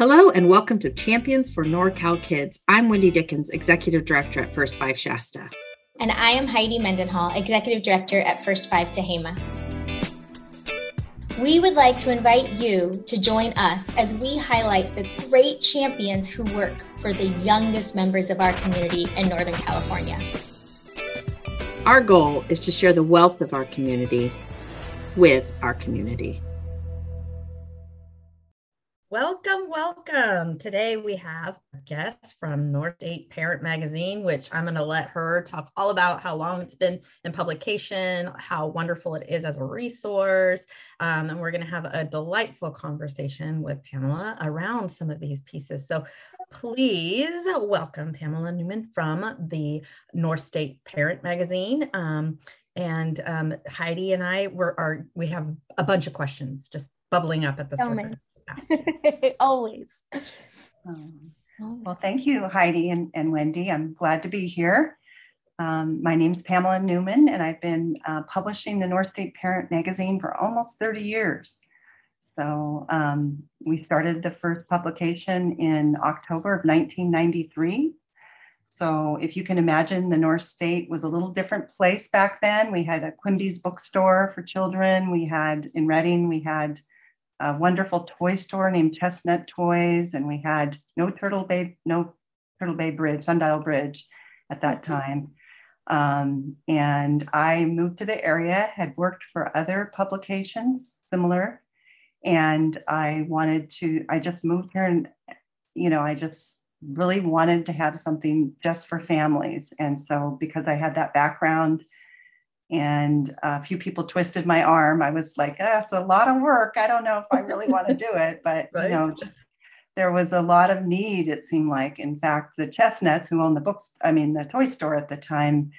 Hello and welcome to Champions for NorCal Kids. I'm Wendy Dickens, Executive Director at First Five Shasta. And I am Heidi Mendenhall, Executive Director at First Five Tehama. We would like to invite you to join us as we highlight the great champions who work for the youngest members of our community in Northern California. Our goal is to share the wealth of our community with our community. Welcome, welcome. Today we have a guest from North State Parent Magazine, which I'm going to let her talk all about how long it's been in publication, how wonderful it is as a resource. Um, and we're going to have a delightful conversation with Pamela around some of these pieces. So please welcome Pamela Newman from the North State Parent Magazine. Um, and um, Heidi and I were are we have a bunch of questions just bubbling up at the surface. Always. Um, well, thank you, Heidi and, and Wendy. I'm glad to be here. Um, my name is Pamela Newman, and I've been uh, publishing the North State Parent Magazine for almost 30 years. So um, we started the first publication in October of 1993. So if you can imagine, the North State was a little different place back then. We had a Quimby's bookstore for children. We had in Redding, we had a wonderful toy store named Chestnut Toys, and we had no Turtle Bay, no Turtle Bay Bridge, Sundial Bridge at that mm-hmm. time. Um, and I moved to the area, had worked for other publications similar, and I wanted to, I just moved here and, you know, I just really wanted to have something just for families. And so because I had that background, and a few people twisted my arm. I was like, that's a lot of work. I don't know if I really want to do it, but right. you know, just there was a lot of need, it seemed like. In fact, the Chestnuts who owned the books, I mean, the toy store at the time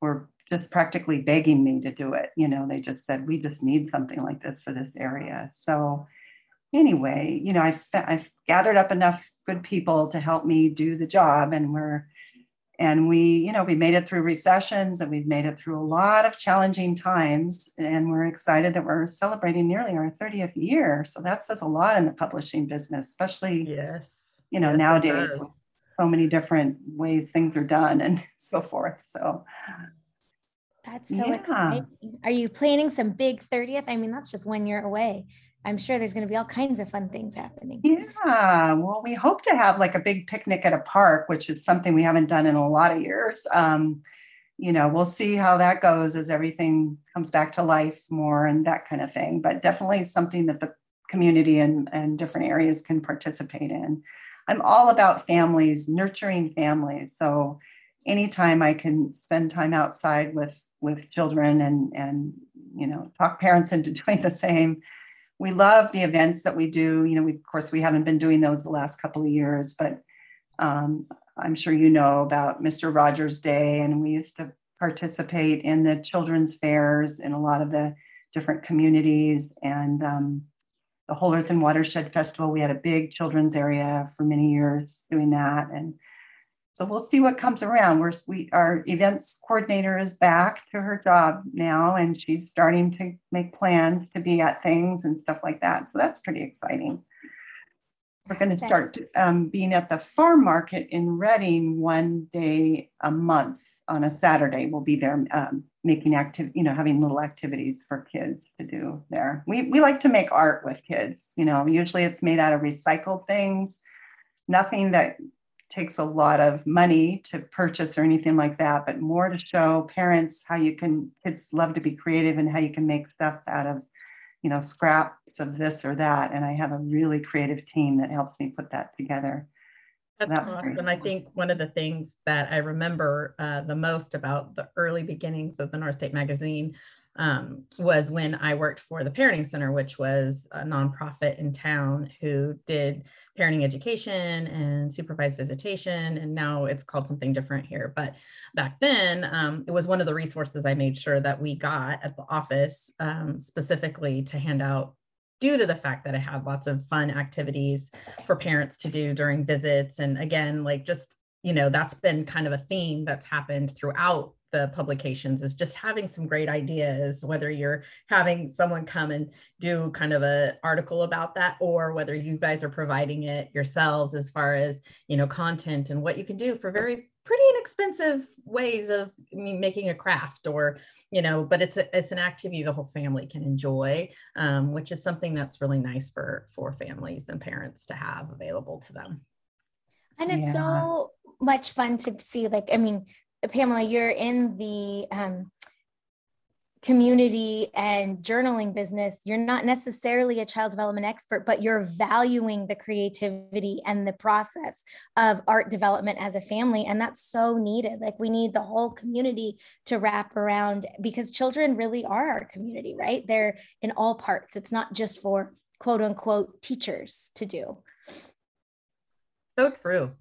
were just practically begging me to do it. You know, they just said, we just need something like this for this area. So anyway, you know, I've, I've gathered up enough good people to help me do the job and we're and we you know we made it through recessions and we've made it through a lot of challenging times. And we're excited that we're celebrating nearly our 30th year. So that says a lot in the publishing business especially yes. you know yes, nowadays with so many different ways things are done and so forth. So that's so yeah. exciting. Are you planning some big 30th i mean that's just one year away I'm sure there's going to be all kinds of fun things happening. Yeah. Well, we hope to have like a big picnic at a park, which is something we haven't done in a lot of years. Um, you know, we'll see how that goes as everything comes back to life more and that kind of thing. But definitely something that the community and, and different areas can participate in. I'm all about families, nurturing families. So anytime I can spend time outside with with children and and you know talk parents into doing the same we love the events that we do. You know, we, of course, we haven't been doing those the last couple of years, but um, I'm sure you know about Mr. Rogers Day, and we used to participate in the children's fairs in a lot of the different communities. And um, the Whole Earth and Watershed Festival, we had a big children's area for many years doing that. And so we'll see what comes around. We're, we, our events coordinator is back to her job now, and she's starting to make plans to be at things and stuff like that. So that's pretty exciting. We're going to start um, being at the farm market in Redding one day a month on a Saturday. We'll be there um, making active, you know, having little activities for kids to do there. We we like to make art with kids. You know, usually it's made out of recycled things, nothing that takes a lot of money to purchase or anything like that, but more to show parents how you can, kids love to be creative and how you can make stuff out of, you know, scraps of this or that. And I have a really creative team that helps me put that together. That's that awesome. I think one of the things that I remember uh, the most about the early beginnings of the North State Magazine um, was when I worked for the Parenting Center, which was a nonprofit in town who did parenting education and supervised visitation. And now it's called something different here. But back then, um, it was one of the resources I made sure that we got at the office um, specifically to hand out due to the fact that I had lots of fun activities for parents to do during visits. And again, like just you know that's been kind of a theme that's happened throughout the publications is just having some great ideas whether you're having someone come and do kind of a article about that or whether you guys are providing it yourselves as far as you know content and what you can do for very pretty inexpensive ways of making a craft or you know but it's a, it's an activity the whole family can enjoy um, which is something that's really nice for for families and parents to have available to them and it's yeah. so much fun to see like i mean Pamela, you're in the um, community and journaling business, you're not necessarily a child development expert, but you're valuing the creativity and the process of art development as a family. And that's so needed. Like, we need the whole community to wrap around because children really are our community, right? They're in all parts. It's not just for quote unquote teachers to do. So true.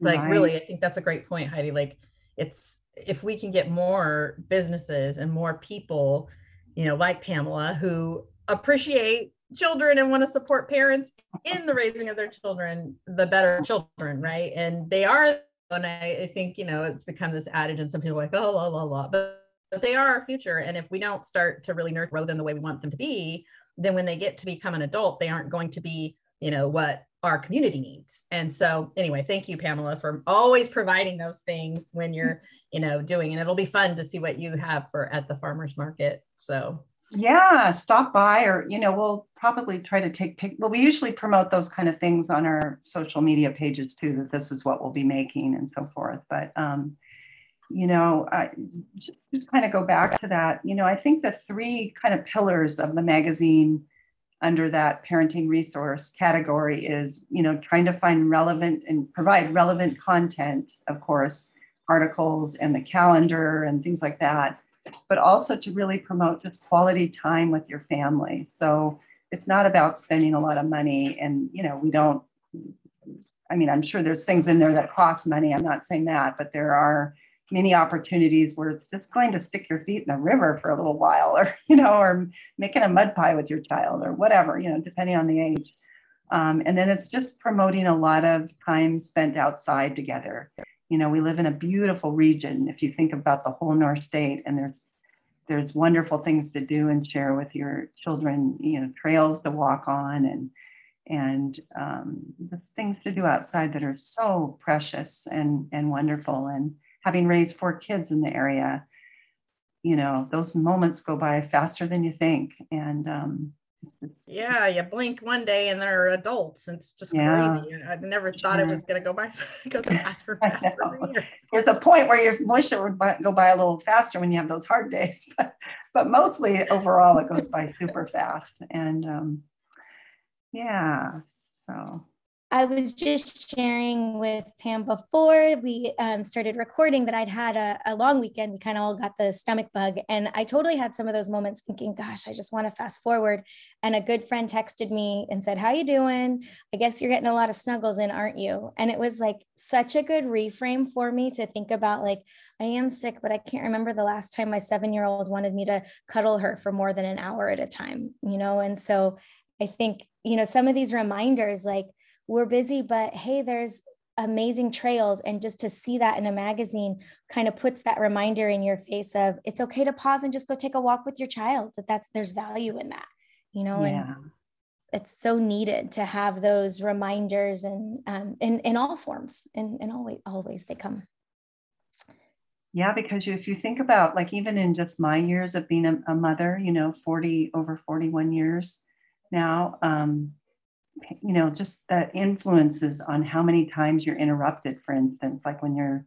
Like, right. really, I think that's a great point, Heidi. Like, it's if we can get more businesses and more people, you know, like Pamela, who appreciate children and want to support parents in the raising of their children, the better children, right? And they are, and I, I think, you know, it's become this adage, and some people are like, oh, la, la, la. But, but they are our future. And if we don't start to really nurture them the way we want them to be, then when they get to become an adult, they aren't going to be, you know, what our community needs. And so anyway, thank you, Pamela, for always providing those things when you're, you know, doing, and it'll be fun to see what you have for at the farmer's market. So yeah, stop by or, you know, we'll probably try to take pic. Well, we usually promote those kind of things on our social media pages too, that this is what we'll be making and so forth. But, um, you know, I just, just kind of go back to that. You know, I think the three kind of pillars of the magazine under that parenting resource category is you know trying to find relevant and provide relevant content of course articles and the calendar and things like that but also to really promote just quality time with your family. So it's not about spending a lot of money and you know we don't i mean i'm sure there's things in there that cost money i'm not saying that but there are many opportunities where it's just going to stick your feet in the river for a little while or you know or making a mud pie with your child or whatever you know depending on the age. Um, and then it's just promoting a lot of time spent outside together. You know we live in a beautiful region if you think about the whole north state and there's there's wonderful things to do and share with your children you know trails to walk on and and um, the things to do outside that are so precious and and wonderful. And having raised four kids in the area, you know, those moments go by faster than you think. And um, yeah, you blink one day and they're adults. It's just yeah. crazy. I never thought it was going to go by go faster, faster. There's a point where your it would go by a little faster when you have those hard days, but, but mostly overall it goes by super fast. And um, yeah, so I was just sharing with Pam before we um, started recording that I'd had a, a long weekend. We kind of all got the stomach bug. And I totally had some of those moments thinking, gosh, I just want to fast forward. And a good friend texted me and said, How you doing? I guess you're getting a lot of snuggles in, aren't you? And it was like such a good reframe for me to think about like, I am sick, but I can't remember the last time my seven year old wanted me to cuddle her for more than an hour at a time, you know? And so I think, you know, some of these reminders like, we're busy, but hey, there's amazing trails. And just to see that in a magazine kind of puts that reminder in your face of it's okay to pause and just go take a walk with your child, that that's there's value in that, you know, yeah. and it's so needed to have those reminders and um, in, in all forms and, and always, always they come. Yeah, because if you think about like even in just my years of being a, a mother, you know, 40 over 41 years now, um, you know, just the influences on how many times you're interrupted, for instance, like when you're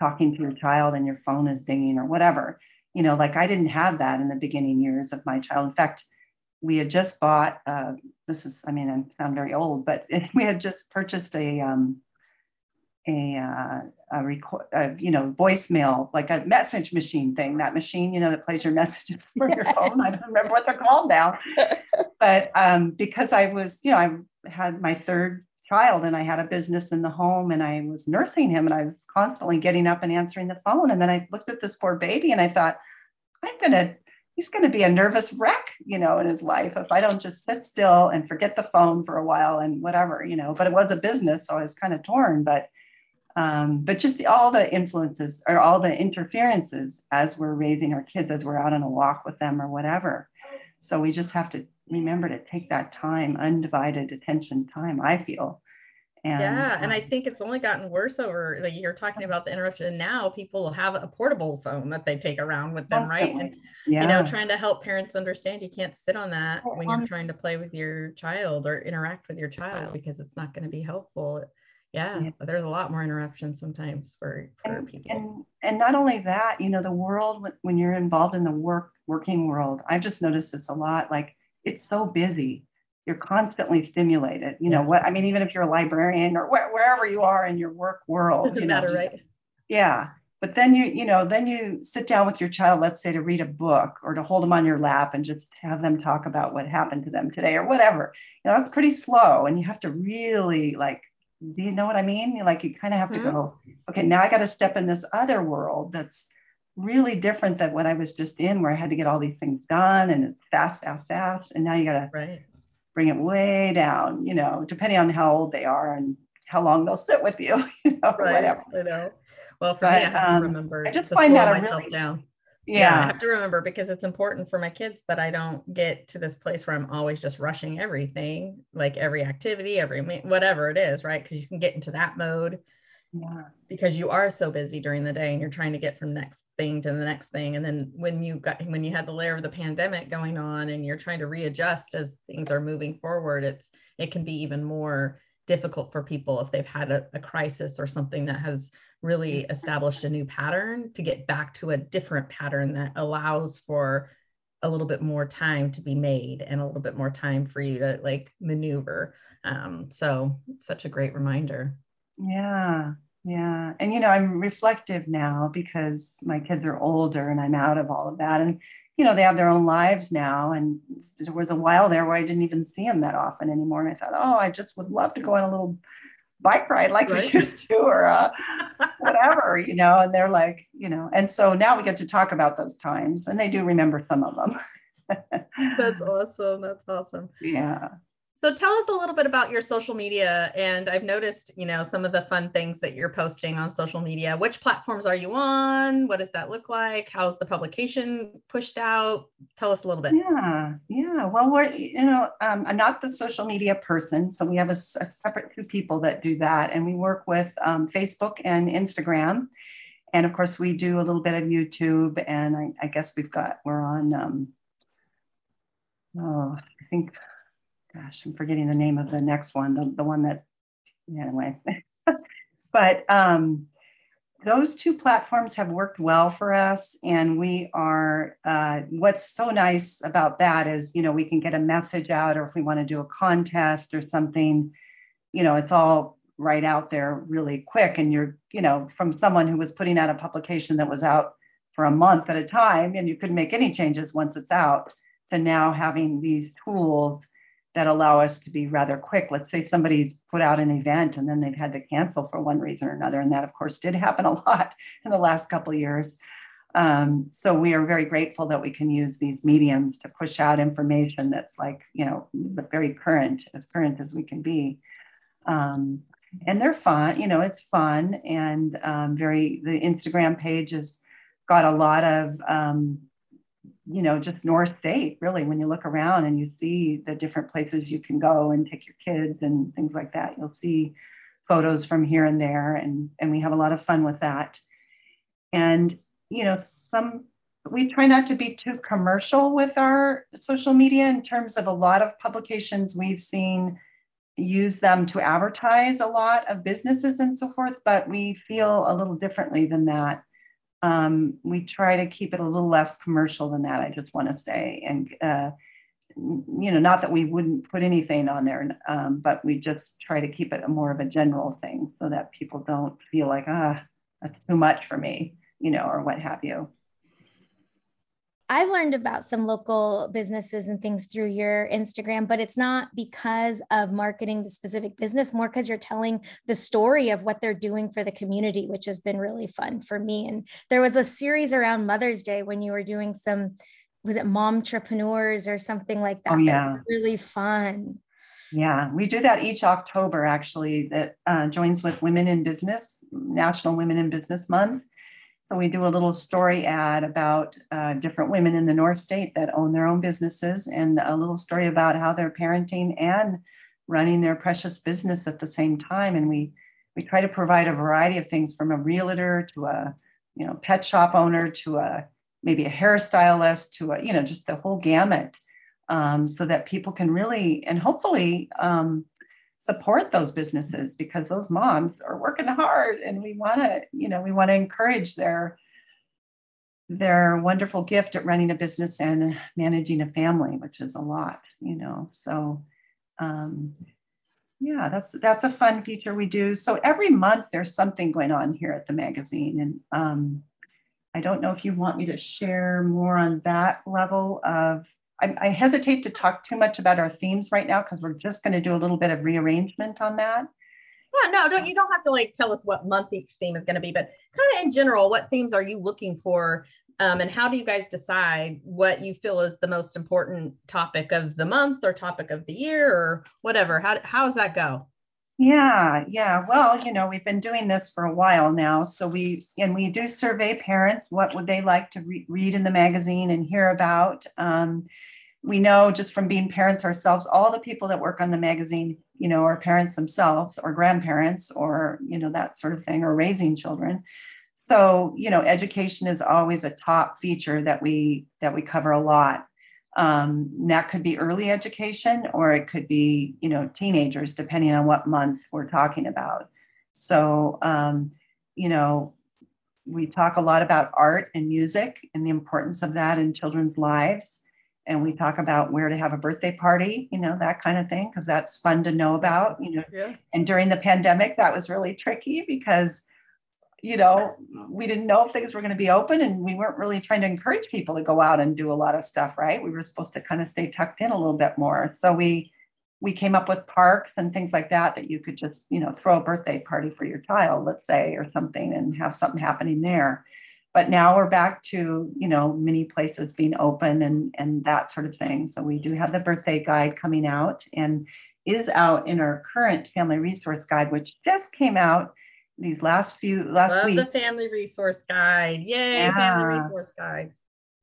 talking to your child and your phone is dinging or whatever. You know, like I didn't have that in the beginning years of my child. In fact, we had just bought, uh, this is, I mean, I sound very old, but we had just purchased a, um, a, uh, a record, uh, you know, voicemail, like a message machine thing, that machine, you know, that plays your messages for your phone. I don't remember what they're called now. But um, because I was, you know, I had my third child and I had a business in the home and I was nursing him and I was constantly getting up and answering the phone. And then I looked at this poor baby and I thought, I'm going to, he's going to be a nervous wreck, you know, in his life if I don't just sit still and forget the phone for a while and whatever, you know, but it was a business. So I was kind of torn, but Um, but just all the influences or all the interferences as we're raising our kids, as we're out on a walk with them or whatever. So we just have to remember to take that time, undivided attention time, I feel. And, yeah, and I think it's only gotten worse over like you're talking about the interruption. Now people have a portable phone that they take around with them, right? And yeah. you know, trying to help parents understand you can't sit on that when you're trying to play with your child or interact with your child because it's not going to be helpful. Yeah, yeah. there's a lot more interruptions sometimes for, for and, people. And and not only that, you know, the world when you're involved in the work working world, I've just noticed this a lot. Like it's so busy you're constantly stimulated you know what i mean even if you're a librarian or wh- wherever you are in your work world Doesn't you know, matter, just, right? yeah but then you you know then you sit down with your child let's say to read a book or to hold them on your lap and just have them talk about what happened to them today or whatever you know that's pretty slow and you have to really like do you know what i mean like you kind of have mm-hmm. to go okay now i got to step in this other world that's really different than what i was just in where i had to get all these things done and fast fast fast and now you got to right bring it way down, you know, depending on how old they are and how long they'll sit with you, you know, right, whatever. I know. Well, for but, me, I have um, to remember. I just find that a really, down. Yeah. yeah. I have to remember because it's important for my kids that I don't get to this place where I'm always just rushing everything, like every activity, every whatever it is, right? Because you can get into that mode yeah. because you are so busy during the day and you're trying to get from next thing to the next thing and then when you got when you had the layer of the pandemic going on and you're trying to readjust as things are moving forward it's it can be even more difficult for people if they've had a, a crisis or something that has really established a new pattern to get back to a different pattern that allows for a little bit more time to be made and a little bit more time for you to like maneuver um, so such a great reminder yeah. Yeah. And, you know, I'm reflective now because my kids are older and I'm out of all of that. And, you know, they have their own lives now. And there was a while there where I didn't even see them that often anymore. And I thought, oh, I just would love to go on a little bike ride like right. we used to or uh, whatever, you know. And they're like, you know, and so now we get to talk about those times and they do remember some of them. That's awesome. That's awesome. Yeah. So tell us a little bit about your social media. And I've noticed, you know, some of the fun things that you're posting on social media. Which platforms are you on? What does that look like? How's the publication pushed out? Tell us a little bit. Yeah, yeah. Well, we're, you know, um, I'm not the social media person. So we have a, a, separate two people that do that. And we work with um, Facebook and Instagram. And of course, we do a little bit of YouTube. And I, I guess we've got, we're on, um, oh, I think gosh, I'm forgetting the name of the next one, the, the one that, anyway. but um, those two platforms have worked well for us. And we are, uh, what's so nice about that is, you know, we can get a message out, or if we want to do a contest or something, you know, it's all right out there really quick. And you're, you know, from someone who was putting out a publication that was out for a month at a time, and you couldn't make any changes once it's out, to now having these tools that allow us to be rather quick. Let's say somebody's put out an event and then they've had to cancel for one reason or another. And that, of course, did happen a lot in the last couple years. Um, so we are very grateful that we can use these mediums to push out information that's like, you know, very current, as current as we can be. Um, and they're fun, you know, it's fun and um, very, the Instagram page has got a lot of um, you know, just North State, really, when you look around and you see the different places you can go and take your kids and things like that, you'll see photos from here and there. And, and we have a lot of fun with that. And, you know, some, we try not to be too commercial with our social media in terms of a lot of publications we've seen use them to advertise a lot of businesses and so forth, but we feel a little differently than that um, we try to keep it a little less commercial than that, I just want to say. And, uh, you know, not that we wouldn't put anything on there, um, but we just try to keep it more of a general thing so that people don't feel like, ah, that's too much for me, you know, or what have you. I've learned about some local businesses and things through your Instagram, but it's not because of marketing the specific business, more because you're telling the story of what they're doing for the community, which has been really fun for me. And there was a series around Mother's Day when you were doing some, was it mom entrepreneurs or something like that? Oh, yeah. That really fun. Yeah, we do that each October actually, that uh, joins with Women in Business, National Women in Business Month. So we do a little story ad about uh, different women in the North State that own their own businesses and a little story about how they're parenting and running their precious business at the same time. And we we try to provide a variety of things from a realtor to a you know pet shop owner to a maybe a hairstylist to a you know just the whole gamut um, so that people can really and hopefully um, support those businesses because those moms are working hard and we want to you know we want to encourage their their wonderful gift at running a business and managing a family which is a lot you know so um, yeah that's that's a fun feature we do. So every month there's something going on here at the magazine and um, i don't know if you want me to share more on that level of I, I hesitate to talk too much about our themes right now because we're just going to do a little bit of rearrangement on that. Yeah, no, don't you don't have to like tell us what month each theme is going to be, but kind of in general, what themes are you looking for? Um, and how do you guys decide what you feel is the most important topic of the month or topic of the year or whatever? How, how does that go? Yeah, yeah. Well, you know, we've been doing this for a while now. So we, and we do survey parents. What would they like to re- read in the magazine and hear about? Um, we know just from being parents ourselves, all the people that work on the magazine, you know, are parents themselves or grandparents or, you know, that sort of thing, or raising children. So, you know, education is always a top feature that we that we cover a lot. Um, that could be early education or it could be, you know, teenagers, depending on what month we're talking about. So, um, you know, we talk a lot about art and music and the importance of that in children's lives and we talk about where to have a birthday party, you know, that kind of thing, because that's fun to know about, you know. Yeah. And during the pandemic, that was really tricky because, you know, we didn't know if things were going to be open and we weren't really trying to encourage people to go out and do a lot of stuff, right? We were supposed to kind of stay tucked in a little bit more. So we we came up with parks and things like that that you could just, you know, throw a birthday party for your child, let's say, or something and have something happening there but now we're back to you know many places being open and and that sort of thing. So we do have the birthday guide coming out and is out in our current family resource guide which just came out these last few last Love week. the family resource guide. Yay yeah. family resource guide.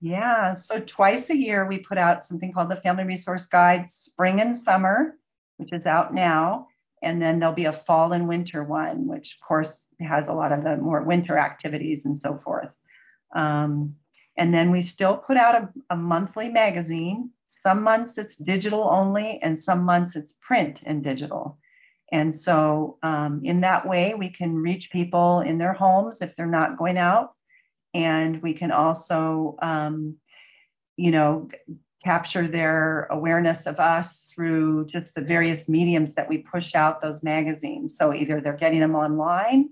Yeah so twice a year we put out something called the family resource guide spring and summer which is out now. And then there'll be a fall and winter one, which of course has a lot of the more winter activities and so forth. Um, and then we still put out a, a, monthly magazine. Some months it's digital only, and some months it's print and digital. And so, um, in that way, we can reach people in their homes if they're not going out. And we can also, um, you know, capture their awareness of us through just the various mediums that we push out those magazines. So either they're getting them online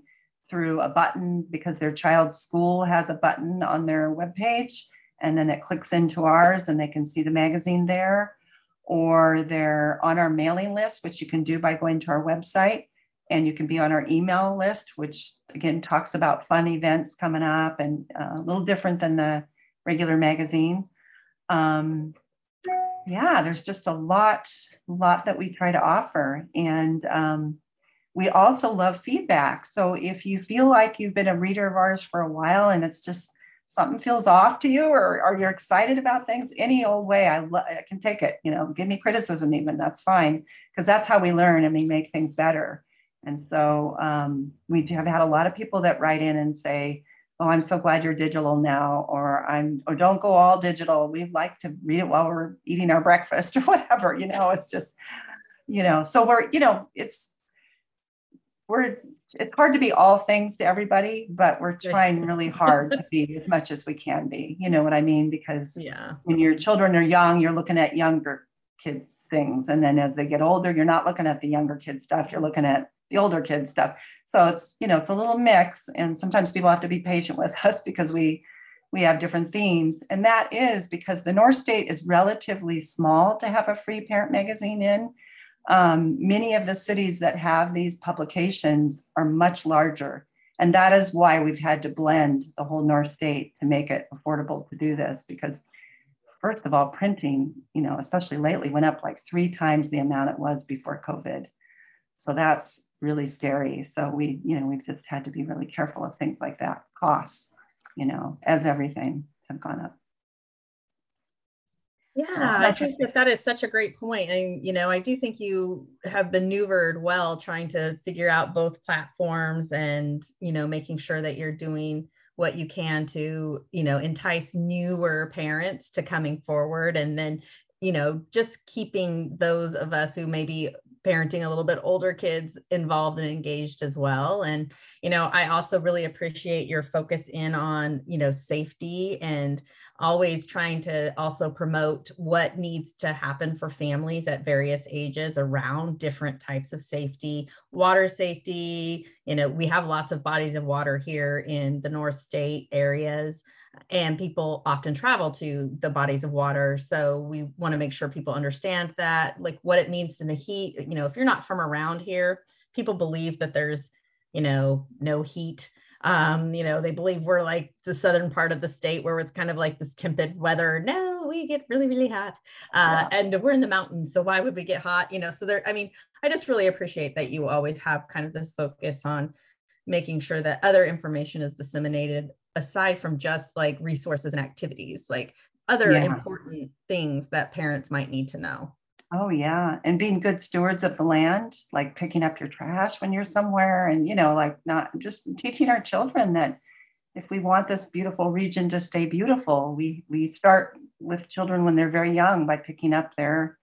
through a button because their child's school has a button on their webpage and then it clicks into ours and they can see the magazine there. Or they're on our mailing list which you can do by going to our website and you can be on our email list which again talks about fun events coming up and uh, a little different than the regular magazine. Um, yeah there's just a lot lot that we try to offer. And um, we also love feedback. So if you feel like you've been a reader of ours for a while and it's just something feels off to you or, or you're excited about things any old way, I, lo- I can take it. You know, give me criticism even, that's fine. Because that's how we learn and we make things better. And so um, we have had a lot of people that write in and say, oh, I'm so glad you're digital now, or I'm, or don't go all digital. We like to read it while we're eating our breakfast or whatever, you know, it's just, you know, so we're, you know, it's, we're it's hard to be all things to everybody, but we're trying really hard to be as much as we can be. You know what I mean? Because yeah, when your children are young, you're looking at younger kids things, and then as they get older, you're not looking at the younger kids stuff. You're looking at the older kids stuff. So it's you know it's a little mix, and sometimes people have to be patient with us because we we have different themes, and that is because the North State is relatively small to have a free parent magazine in um, many of the cities that have these publications are much larger. And that is why we've had to blend the whole North State to make it affordable to do this because first of all, printing, you know, especially lately, went up like three times the amount it was before COVID. So that's really scary. So we, you know, we've just had to be really careful of things like that. Costs, you know, as everything have gone up. Yeah, I think that that is such a great point. And, you know, I do think you have maneuvered well trying to figure out both platforms and, you know, making sure that you're doing what you can to, you know, entice newer parents to coming forward. And then, you know, just keeping those of us who maybe parenting a little bit older kids involved and engaged as well. And you know i also really appreciate your focus in on you know safety and always trying to also promote what needs to happen for families at various ages around different types of safety water safety. You know we have lots of bodies of water here in the north state areas and people often travel to the bodies of water so we want to make sure people understand that like what it means in the heat you know if you're not from around here people believe that there's you know no heat um, you know, they believe we're like the southern part of the state where it's kind of like this tempered weather. No, we get really, really hot. Uh, yeah. and we're in the mountains. So why would we get hot? You know, so there, I mean, I just really appreciate that you always have kind of this focus on making sure that other information is disseminated aside from just like resources and activities, like other yeah. important things that parents might need to know. Oh, yeah. And being good stewards of the land, like picking up your trash when you're somewhere, and, you know, like not just teaching our children that if we want this beautiful region to stay beautiful, we, we start with children when they're very young by picking up their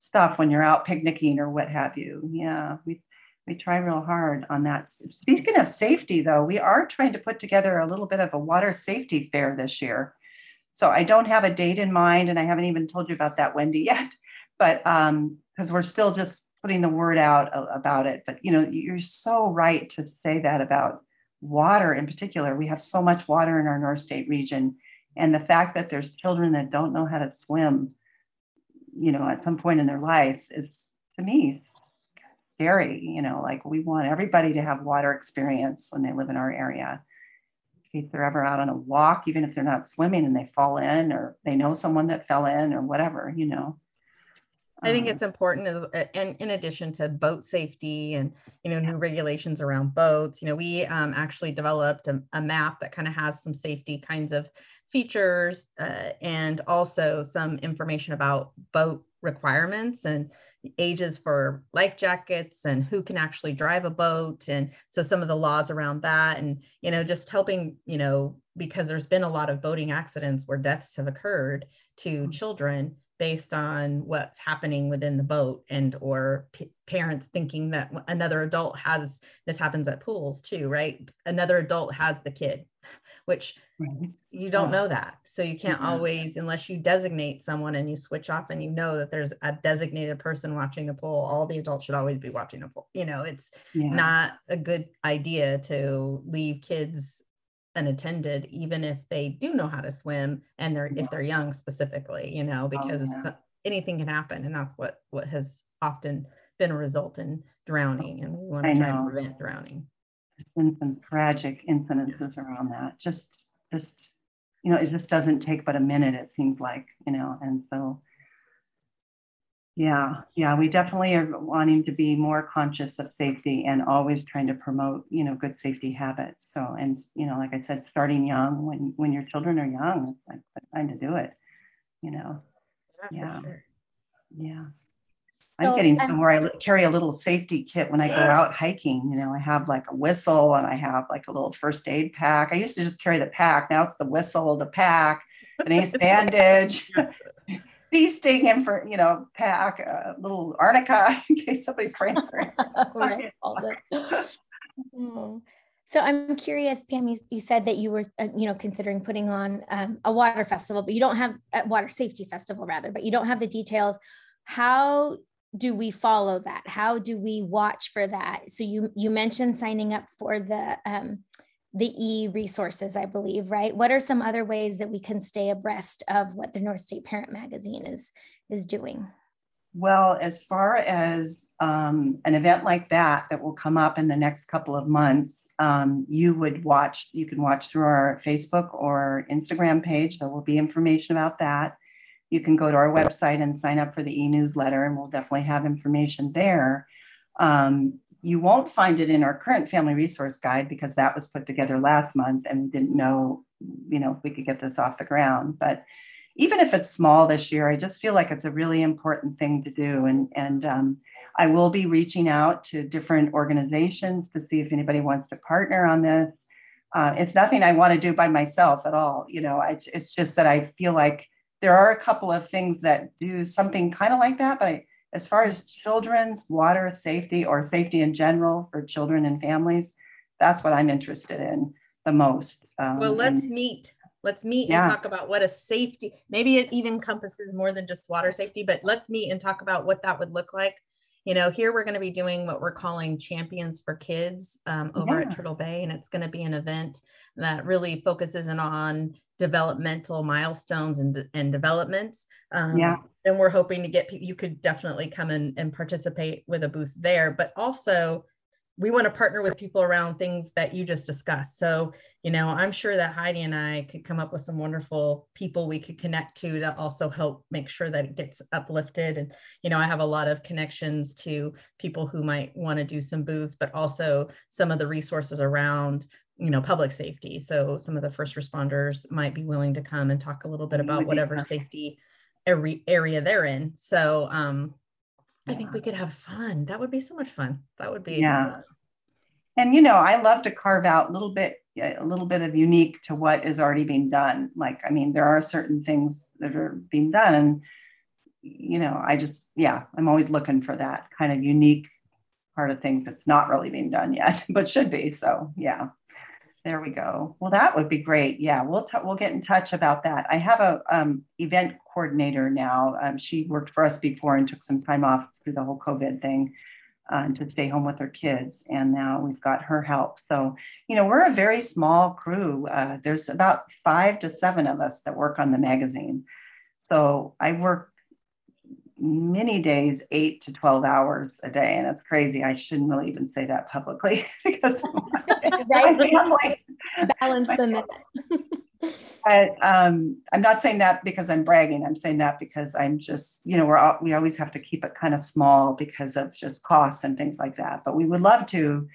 stuff when you're out picnicking or what have you. Yeah, we, we try real hard on that. Speaking of safety, though, we are trying to put together a little bit of a water safety fair this year. So I don't have a date in mind, and I haven't even told you about that, Wendy, yet but um because we're still just putting the word out about it but you know you're so right to say that about water in particular we have so much water in our north state region and the fact that there's children that don't know how to swim you know at some point in their life is to me scary you know like we want everybody to have water experience when they live in our area. If they're ever out on a walk even if they're not swimming and they fall in or they know someone that fell in or whatever you know. I think it's important, and in addition to boat safety and you know new regulations around boats, you know we um, actually developed a, a map that kind of has some safety kinds of features uh, and also some information about boat requirements and ages for life jackets and who can actually drive a boat and so some of the laws around that and you know just helping you know because there's been a lot of boating accidents where deaths have occurred to mm-hmm. children based on what's happening within the boat and or p- parents thinking that another adult has this happens at pools too right another adult has the kid which right. you don't know that so you can't mm-hmm. always unless you designate someone and you switch off and you know that there's a designated person watching the pool all the adults should always be watching the pool you know it's yeah. not a good idea to leave kids unattended even if they do know how to swim and they're yeah. if they're young specifically you know oh, because oh, yeah. anything can happen and that's what what has often been a result in drowning and we want to try to prevent drowning there's been some tragic incidences around that just just you know it just doesn't take but a minute it seems like you know and so yeah, yeah, we definitely are wanting to be more conscious of safety and always trying to promote, you know, good safety habits. So, and you know, like I said, starting young when when your children are young, it's like the time to do it. You know, yeah, sure. Yeah. So, I'm getting somewhere. I carry a little safety kit when I go out hiking. You know, I have like a whistle and I have like a little first aid pack. I used to just carry the pack. Now it's the whistle, the pack, an ace bandage. feasting and for you know pack a little arnica in case somebody's transferring. right. Mm. So I'm curious, Pam. You, you said that you were, uh, you know, considering putting on um, a water festival, but you don't have a water safety festival, rather, but you don't have the details. How do we follow that? How do we watch for that? So you you mentioned signing up for the um, the e-resources, I believe, right? What are some other ways that we can stay abreast of what the North State Parent Magazine is, is doing? Well, as far as um, an event like that that will come up in the next couple of months, um, you would watch, you can watch through our Facebook or Instagram page. There will be information about that. You can go to our website and sign up for the e-newsletter and we'll definitely have information there. Um, you won't find it in our current family resource guide because that was put together last month and we didn't know, you know, if we could get this off the ground. But even if it's small this year, I just feel like it's a really important thing to do. And, and um, I will be reaching out to different organizations to see if anybody wants to partner on this. Uh, it's nothing I want to do by myself at all. You know, it's, it's just that I feel like there are a couple of things that do something kind of like that. But I, as far as children's water safety or safety in general for children and families, that's what I'm interested in the most. Um, well, let's and, meet. Let's meet yeah. and talk about what a safety, maybe it even encompasses more than just water safety, but let's meet and talk about what that would look like you know, here we're going to be doing what we're calling Champions for Kids um, over yeah. at Turtle Bay, and it's going to be an event that really focuses in on developmental milestones and, and developments. Um, yeah. And we're hoping to get you could definitely come in and participate with a booth there, but also we want to partner with people around things that you just discussed. So, you know, I'm sure that Heidi and I could come up with some wonderful people we could connect to to also help make sure that it gets uplifted. And, you know, I have a lot of connections to people who might want to do some booths, but also some of the resources around you know public safety so some of the first responders might be willing to come and talk a little bit about whatever safety every area they're in so um I think we could have fun. That would be so much fun. That would be yeah. And you know, I love to carve out a little bit a little bit of unique to what is already being done. Like, I mean, there are certain things that are being done, and you know, I just yeah, I'm always looking for that kind of unique part of things that's not really being done yet, but should be. So yeah. There we go. Well, that would be great. Yeah, we'll t- we'll get in touch about that. I have a um, event coordinator now. Um, she worked for us before and took some time off through the whole COVID thing uh, to stay home with her kids, and now we've got her help. So you know, we're a very small crew. Uh, there's about five to seven of us that work on the magazine. So I work many days, eight to 12 hours a day. And it's crazy. I shouldn't really even say that publicly because right. balance the minute. but um, I'm not saying that because I'm bragging. I'm saying that because I'm just, you know, we're all, we always have to keep it kind of small because of just costs and things like that. But we would love to.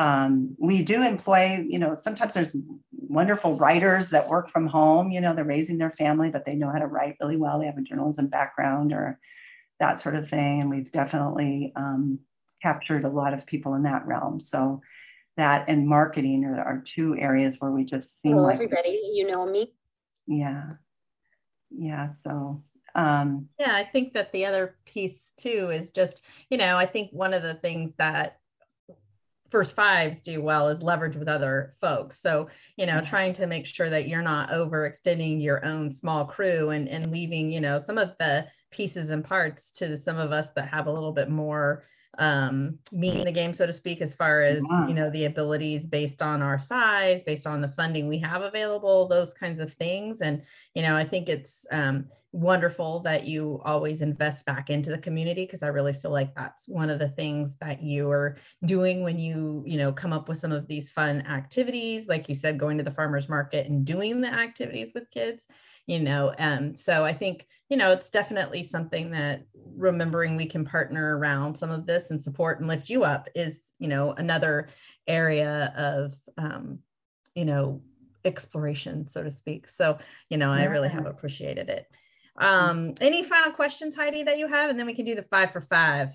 Um, we do employ, you know, sometimes there's wonderful writers that work from home. You know, they're raising their family, but they know how to write really well. They have a journalism background or that sort of thing. And we've definitely um, captured a lot of people in that realm. So that and marketing are, are two areas where we just seem Hello, like everybody, you know me. Yeah. Yeah. So um yeah, I think that the other piece too is just, you know, I think one of the things that first fives do well is leverage with other folks so you know trying to make sure that you're not overextending your own small crew and and leaving you know some of the pieces and parts to some of us that have a little bit more um, meat in the game, so to speak, as far as you know the abilities based on our size, based on the funding we have available, those kinds of things. And you know, I think it's um, wonderful that you always invest back into the community because I really feel like that's one of the things that you are doing when you you know come up with some of these fun activities, like you said, going to the farmers market and doing the activities with kids you know um, so i think you know it's definitely something that remembering we can partner around some of this and support and lift you up is you know another area of um, you know exploration so to speak. So you know i really have appreciated it. Um any final questions heidi that you have? And then we can do the five for five.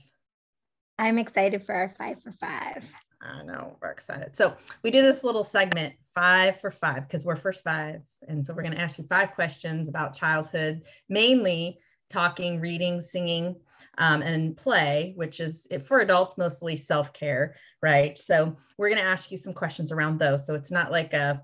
I'm excited for our five for five. I know we're excited. So we do this little segment five for five because we're first five. And so we're going to ask you five questions about childhood, mainly talking, reading, singing, um, and play, which is for adults mostly self care, right? So we're going to ask you some questions around those. So it's not like a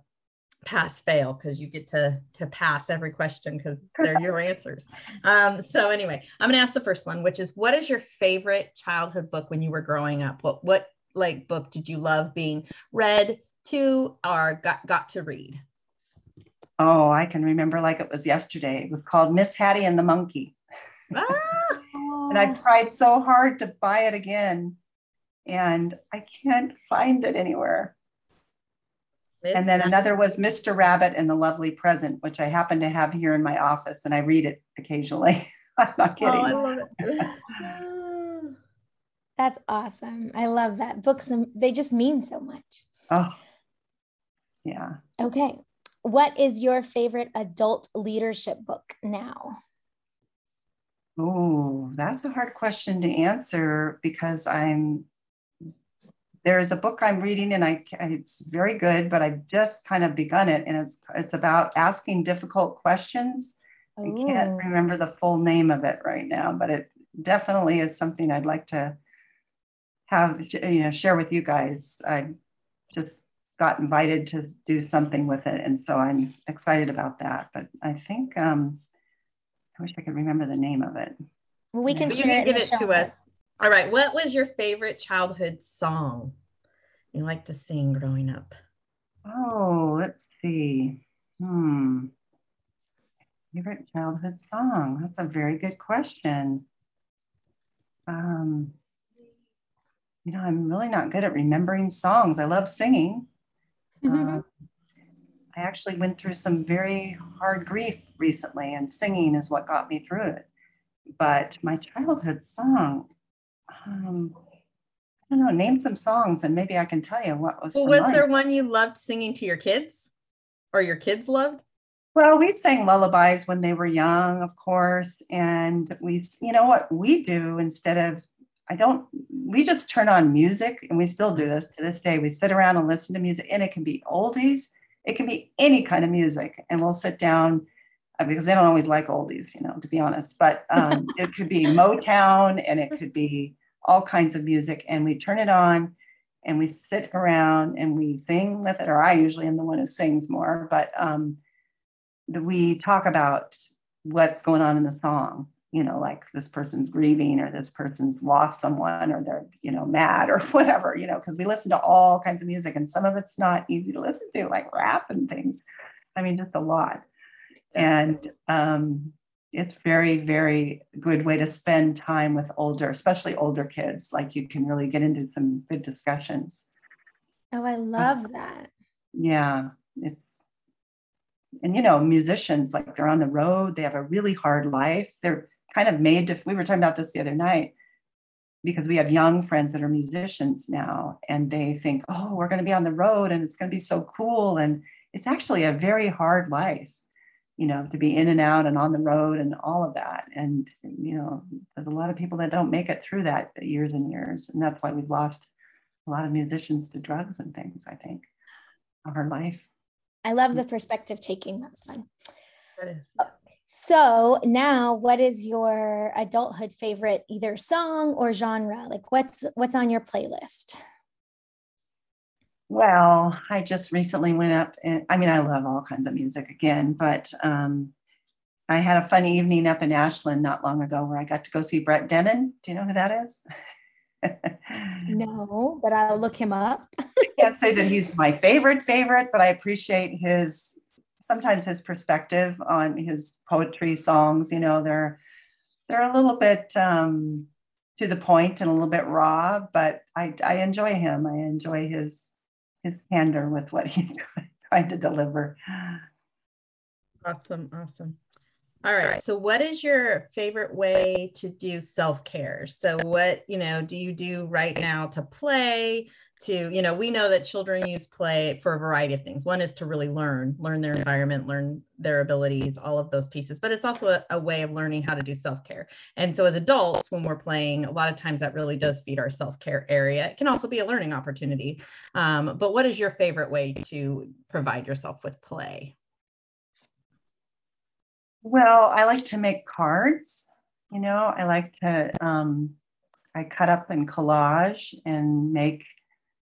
pass fail because you get to to pass every question because they're your answers um so anyway i'm going to ask the first one which is what is your favorite childhood book when you were growing up what what like book did you love being read to or got, got to read? Oh, I can remember like it was yesterday. It was called Miss Hattie and the Monkey. Ah. and I tried so hard to buy it again and I can't find it anywhere. Ms. And then another was Mr. Rabbit and the Lovely Present, which I happen to have here in my office and I read it occasionally. I'm not kidding. Oh, I love it. That's awesome. I love that. Books, they just mean so much. Oh, yeah. Okay. What is your favorite adult leadership book now? Oh, that's a hard question to answer because I'm there's a book I'm reading and I it's very good, but I've just kind of begun it and it's it's about asking difficult questions. Ooh. I can't remember the full name of it right now, but it definitely is something I'd like to have you know share with you guys. I got invited to do something with it, and so I'm excited about that. But I think um, I wish I could remember the name of it. Well, we can share give it to us. All right. What was your favorite childhood song you liked to sing growing up? Oh, let's see. Hmm. Favorite childhood song? That's a very good question. Um, you know, I'm really not good at remembering songs. I love singing. Mm-hmm. Uh, I actually went through some very hard grief recently, and singing is what got me through it. But my childhood song, um, I don't know, name some songs and maybe I can tell you what was. Well, was there one you loved singing to your kids or your kids loved? Well, we sang lullabies when they were young, of course. And we, you know what we do instead of, I don't, we just turn on music and we still do this to this day. We sit around and listen to music and it can be oldies it can be any kind of music, and we'll sit down uh, because they don't always like oldies, you know, to be honest. But um, it could be Motown, and it could be all kinds of music, and we turn it on, and we sit around and we sing with it. Or I usually am the one who sings more, but um, we talk about what's going on in the song you know, like this person's grieving or this person's lost someone or they're, you know, mad or whatever, you know, because we listen to all kinds of music and some of it's not easy to listen to, like rap and things. I mean, just a lot. And um, it's very, very good way to spend time with older, especially older kids. Like you can really get into some good discussions. Oh, I love that. Yeah. It's and you know musicians like they're on the road they have a really hard life they're kind of made to, we were talking about this the other night because we have young friends that are musicians now and they think, oh, we're going to be on the road and it's going to be so cool. And it's actually a very hard life, you know, to be in and out and on the road and all of that. And, you know, there's a lot of people that don't make it through that years and years. And that's why we've lost a lot of musicians to drugs and things, I think, of our life. I love the mm. perspective taking. That's fun. That is. So now what is your adulthood favorite either song or genre? Like what's what's on your playlist? Well, I just recently went up and I mean I love all kinds of music again, but um I had a fun evening up in Ashland not long ago where I got to go see Brett Dennen. Do you know who that is? no, but I'll look him up. I can't say that he's my favorite favorite, but I appreciate his sometimes his perspective on his poetry songs you know they're they're a little bit um, to the point and a little bit raw but i i enjoy him i enjoy his his candor with what he's trying to deliver awesome awesome all right. So, what is your favorite way to do self care? So, what, you know, do you do right now to play? To, you know, we know that children use play for a variety of things. One is to really learn, learn their environment, learn their abilities, all of those pieces. But it's also a, a way of learning how to do self care. And so, as adults, when we're playing, a lot of times that really does feed our self care area. It can also be a learning opportunity. Um, but what is your favorite way to provide yourself with play? Well, I like to make cards. You know, I like to, um, I cut up and collage and make,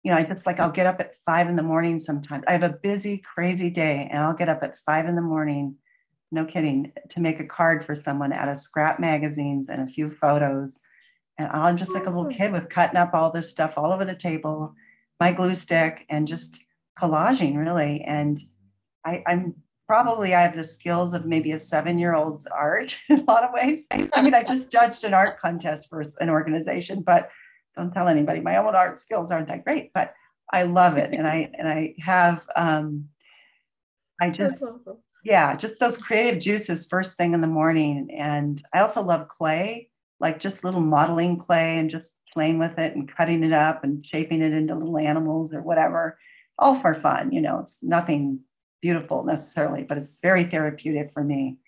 you know, I just like, I'll get up at five in the morning sometimes. I have a busy, crazy day and I'll get up at five in the morning, no kidding, to make a card for someone out of scrap magazines and a few photos. And I'm just like a little kid with cutting up all this stuff all over the table, my glue stick, and just collaging really. And I, I'm probably I have the skills of maybe a seven year old's art in a lot of ways. I mean, I just judged an art contest for an organization, but don't tell anybody my own art skills aren't that great. But I love it. And I and I have um I just yeah, just those creative juices first thing in the morning. And I also love clay, like just little modeling clay and just playing with it and cutting it up and shaping it into little animals or whatever, all for fun. You know, it's nothing beautiful necessarily, but it's very therapeutic for me.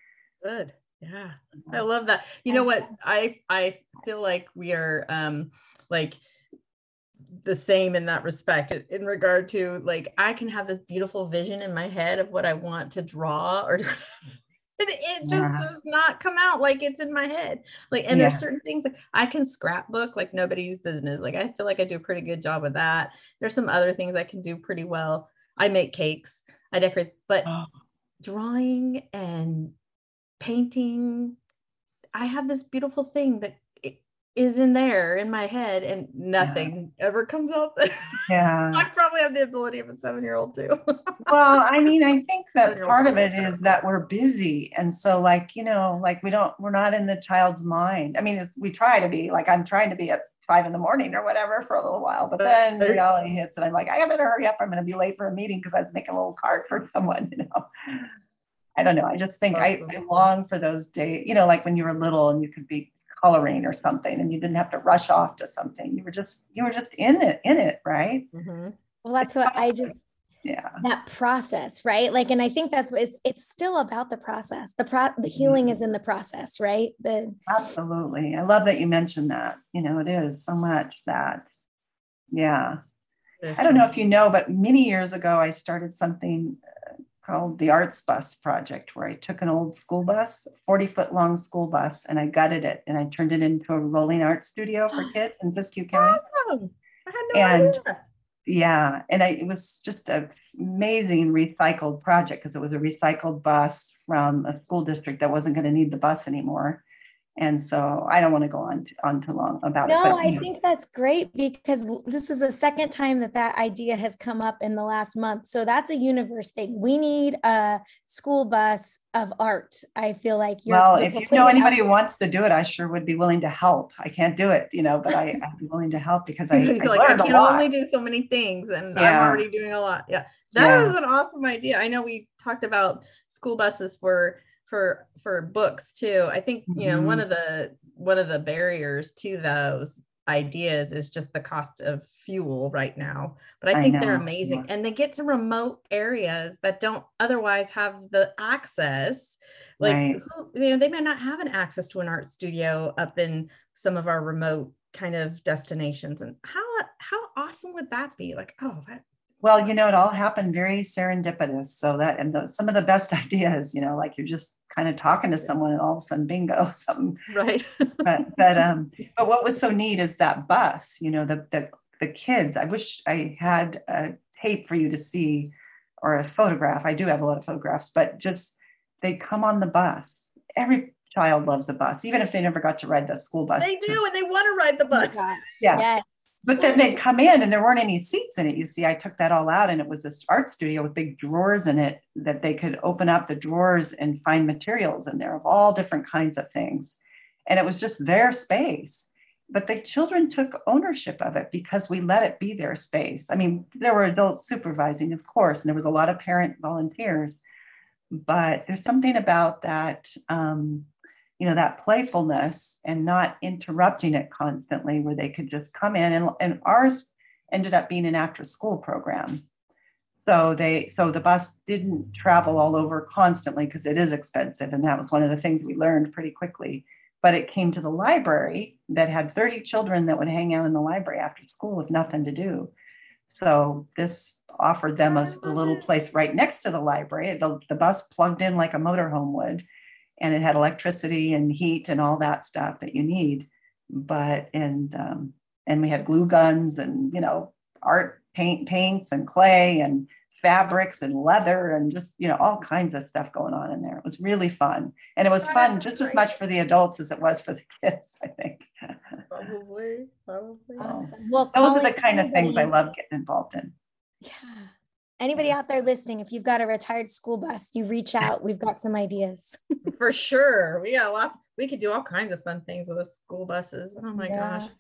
Good. Yeah. I love that. You know what? I I feel like we are um like the same in that respect in regard to like I can have this beautiful vision in my head of what I want to draw or it just yeah. does not come out like it's in my head. Like, and yeah. there's certain things like I can scrapbook like nobody's business. Like, I feel like I do a pretty good job with that. There's some other things I can do pretty well. I make cakes, I decorate, but oh. drawing and painting, I have this beautiful thing that is in there in my head and nothing yeah. ever comes out. Yeah. I probably have the ability of a seven year old too. well, I mean, I think that part of it is that we're busy. And so, like, you know, like we don't, we're not in the child's mind. I mean, we try to be like, I'm trying to be at five in the morning or whatever for a little while, but then reality hits and I'm like, I better hurry up. I'm going to be late for a meeting because I was making a little card for someone, you know. I don't know. I just think I, I long for those days, you know, like when you were little and you could be coloring or something and you didn't have to rush off to something you were just you were just in it in it right mm-hmm. well that's what i just yeah that process right like and i think that's what it's it's still about the process the pro the healing mm-hmm. is in the process right the absolutely i love that you mentioned that you know it is so much that yeah I don't know if you know, but many years ago, I started something called the Arts Bus Project, where I took an old school bus, 40 foot long school bus, and I gutted it and I turned it into a rolling art studio for kids in Siskiyou County. Awesome. I had no and idea. yeah, and I, it was just an amazing recycled project because it was a recycled bus from a school district that wasn't going to need the bus anymore and so I don't want to go on on too long about no, it. No, I think that's great because this is the second time that that idea has come up in the last month. So that's a universe thing. We need a school bus of art. I feel like you're. Well, if you know anybody who wants to do it, I sure would be willing to help. I can't do it, you know, but I, would be willing to help because I, I like, I can only do so many things, and yeah. I'm already doing a lot. Yeah, that yeah. is an awesome idea. I know we talked about school buses for for for books too i think you know mm-hmm. one of the one of the barriers to those ideas is just the cost of fuel right now but i think I they're amazing yeah. and they get to remote areas that don't otherwise have the access like right. who, you know they might not have an access to an art studio up in some of our remote kind of destinations and how how awesome would that be like oh that well, you know, it all happened very serendipitous. So that, and the, some of the best ideas, you know, like you're just kind of talking to someone and all of a sudden, bingo, something. Right. but, but, um, but what was so neat is that bus, you know, the, the, the kids, I wish I had a tape for you to see or a photograph. I do have a lot of photographs, but just they come on the bus. Every child loves the bus, even if they never got to ride the school bus. They do, and they want to ride the bus. Oh yeah. Yes but then they'd come in and there weren't any seats in it. You see, I took that all out and it was this art studio with big drawers in it that they could open up the drawers and find materials in there of all different kinds of things. And it was just their space. But the children took ownership of it because we let it be their space. I mean, there were adults supervising, of course, and there was a lot of parent volunteers. But there's something about that um, you know that playfulness and not interrupting it constantly where they could just come in and, and ours ended up being an after school program. So they so the bus didn't travel all over constantly because it is expensive and that was one of the things we learned pretty quickly. But it came to the library that had 30 children that would hang out in the library after school with nothing to do. So this offered them a, a little place right next to the library. The, the bus plugged in like a motorhome would and it had electricity and heat and all that stuff that you need. But and um, and we had glue guns and you know art paint paints and clay and fabrics and leather and just you know all kinds of stuff going on in there. It was really fun, and it was fun just as much for the adults as it was for the kids. I think. Probably, probably. Awesome. Well, those are the kind of things I love getting involved in. Yeah anybody out there listening, if you've got a retired school bus, you reach out. We've got some ideas. For sure. We got lots. We could do all kinds of fun things with the school buses. Oh my yeah. gosh.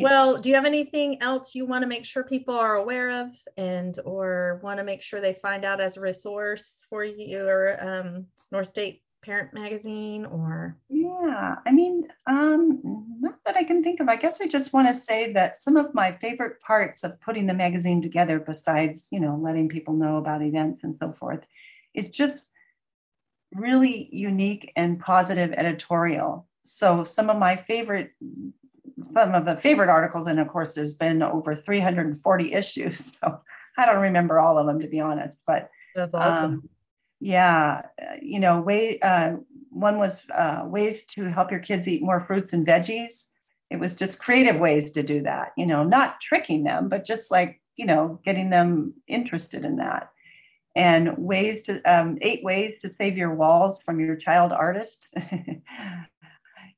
well, do you have anything else you want to make sure people are aware of and or want to make sure they find out as a resource for your um, North State Parent Magazine or? Yeah, I mean, um, not that I can think of. I guess I just want to say that some of my favorite parts of putting the magazine together, besides, you know, letting people know about events and so forth, is just really unique and positive editorial. So some of my favorite some of the favorite articles, and of course, there's been over 340 issues. So I don't remember all of them to be honest, but that's awesome. Um, yeah, you know, way uh, one was uh, ways to help your kids eat more fruits and veggies. It was just creative ways to do that. You know, not tricking them, but just like you know, getting them interested in that. And ways to um, eight ways to save your walls from your child artist.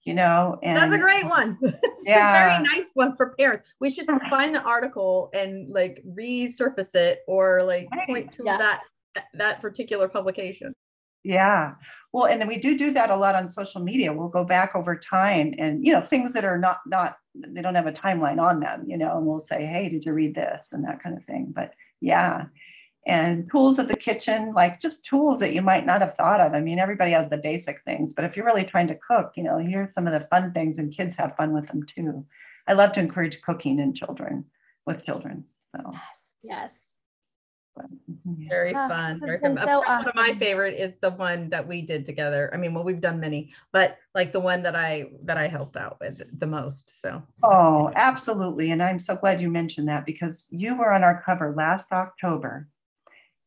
you know and that's a great one yeah very nice one for parents we should find the article and like resurface it or like point to yeah. that that particular publication yeah well and then we do do that a lot on social media we'll go back over time and you know things that are not not they don't have a timeline on them you know and we'll say hey did you read this and that kind of thing but yeah and tools of the kitchen, like just tools that you might not have thought of. I mean, everybody has the basic things, but if you're really trying to cook, you know, here's some of the fun things, and kids have fun with them too. I love to encourage cooking in children with children. So yes, yes. Very oh, fun. Very fun. So awesome. One of my favorite is the one that we did together. I mean, well, we've done many, but like the one that I that I helped out with the most. So oh, absolutely. And I'm so glad you mentioned that because you were on our cover last October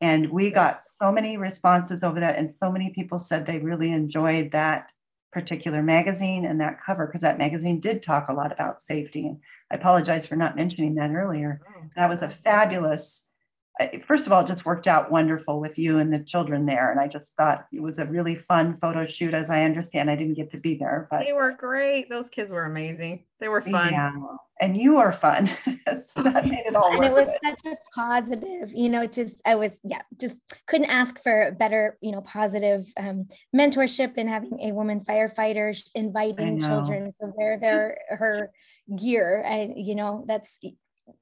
and we got so many responses over that, and so many people said they really enjoyed that particular magazine and that cover because that magazine did talk a lot about safety. And I apologize for not mentioning that earlier. Oh, that was a fabulous first of all, it just worked out wonderful with you and the children there. And I just thought it was a really fun photo shoot. As I understand, I didn't get to be there, but they were great. Those kids were amazing. They were fun. Yeah. And you are fun. so that made it all And it was it. such a positive, you know, just, I was, yeah, just couldn't ask for better, you know, positive um, mentorship and having a woman firefighter inviting children to wear their, her gear. And, you know, that's,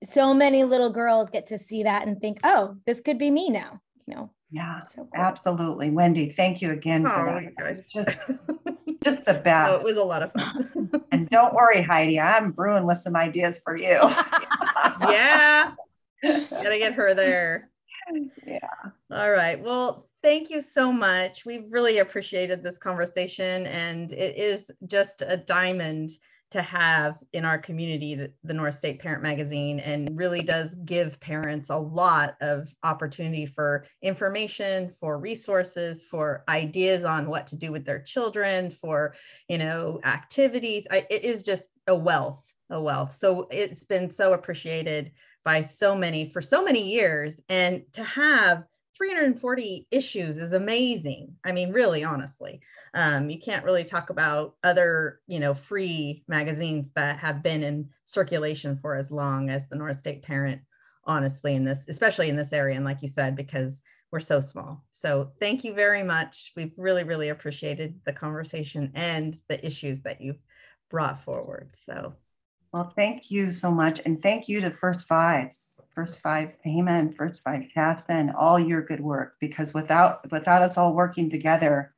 so many little girls get to see that and think, oh, this could be me now, you know. Yeah, so cool. absolutely. Wendy, thank you again oh, for that. Guys. Just, oh, just the best. Oh, it was a lot of fun. and don't worry, Heidi, I'm brewing with some ideas for you. yeah. Gotta get her there. Yeah. All right. Well, thank you so much. We've really appreciated this conversation, and it is just a diamond to have in our community the, North State Parent Magazine and really does give parents a lot of opportunity for information, for resources, for ideas on what to do with their children, for you know activities. I, it is just a wealth, a wealth. So it's been so appreciated by so many for so many years, and to have 340 issues is amazing. I mean, really, honestly, um, you can't really talk about other, you know, free magazines that have been in circulation for as long as the North State Parent. Honestly, in this, especially in this area, and like you said, because we're so small. So thank you very much. We've really, really appreciated the conversation and the issues that you've brought forward. So well, thank you so much. And thank you to First Five, First Five and First Five and all your good work because without without us all working together,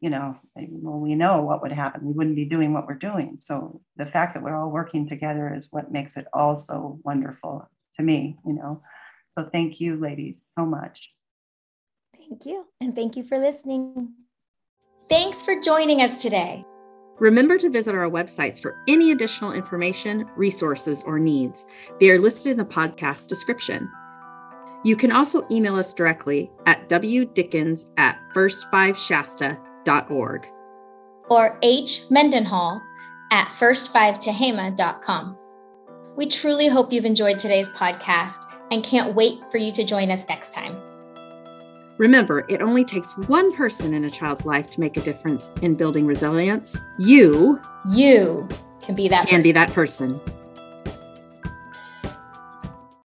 you know, well, we know what would happen. We wouldn't be doing what we're doing. So the fact that we're all working together is what makes it all so wonderful to me, you know. So thank you, ladies, so much. Thank you. And thank you for listening. Thanks for joining us today. Remember to visit our websites for any additional information, resources, or needs. They are listed in the podcast description. You can also email us directly at wdickens at first5shasta.org or H. Mendenhall at first5tehama.com. We truly hope you've enjoyed today's podcast and can't wait for you to join us next time. Remember, it only takes one person in a child's life to make a difference in building resilience. You, you can be that can person. be that person.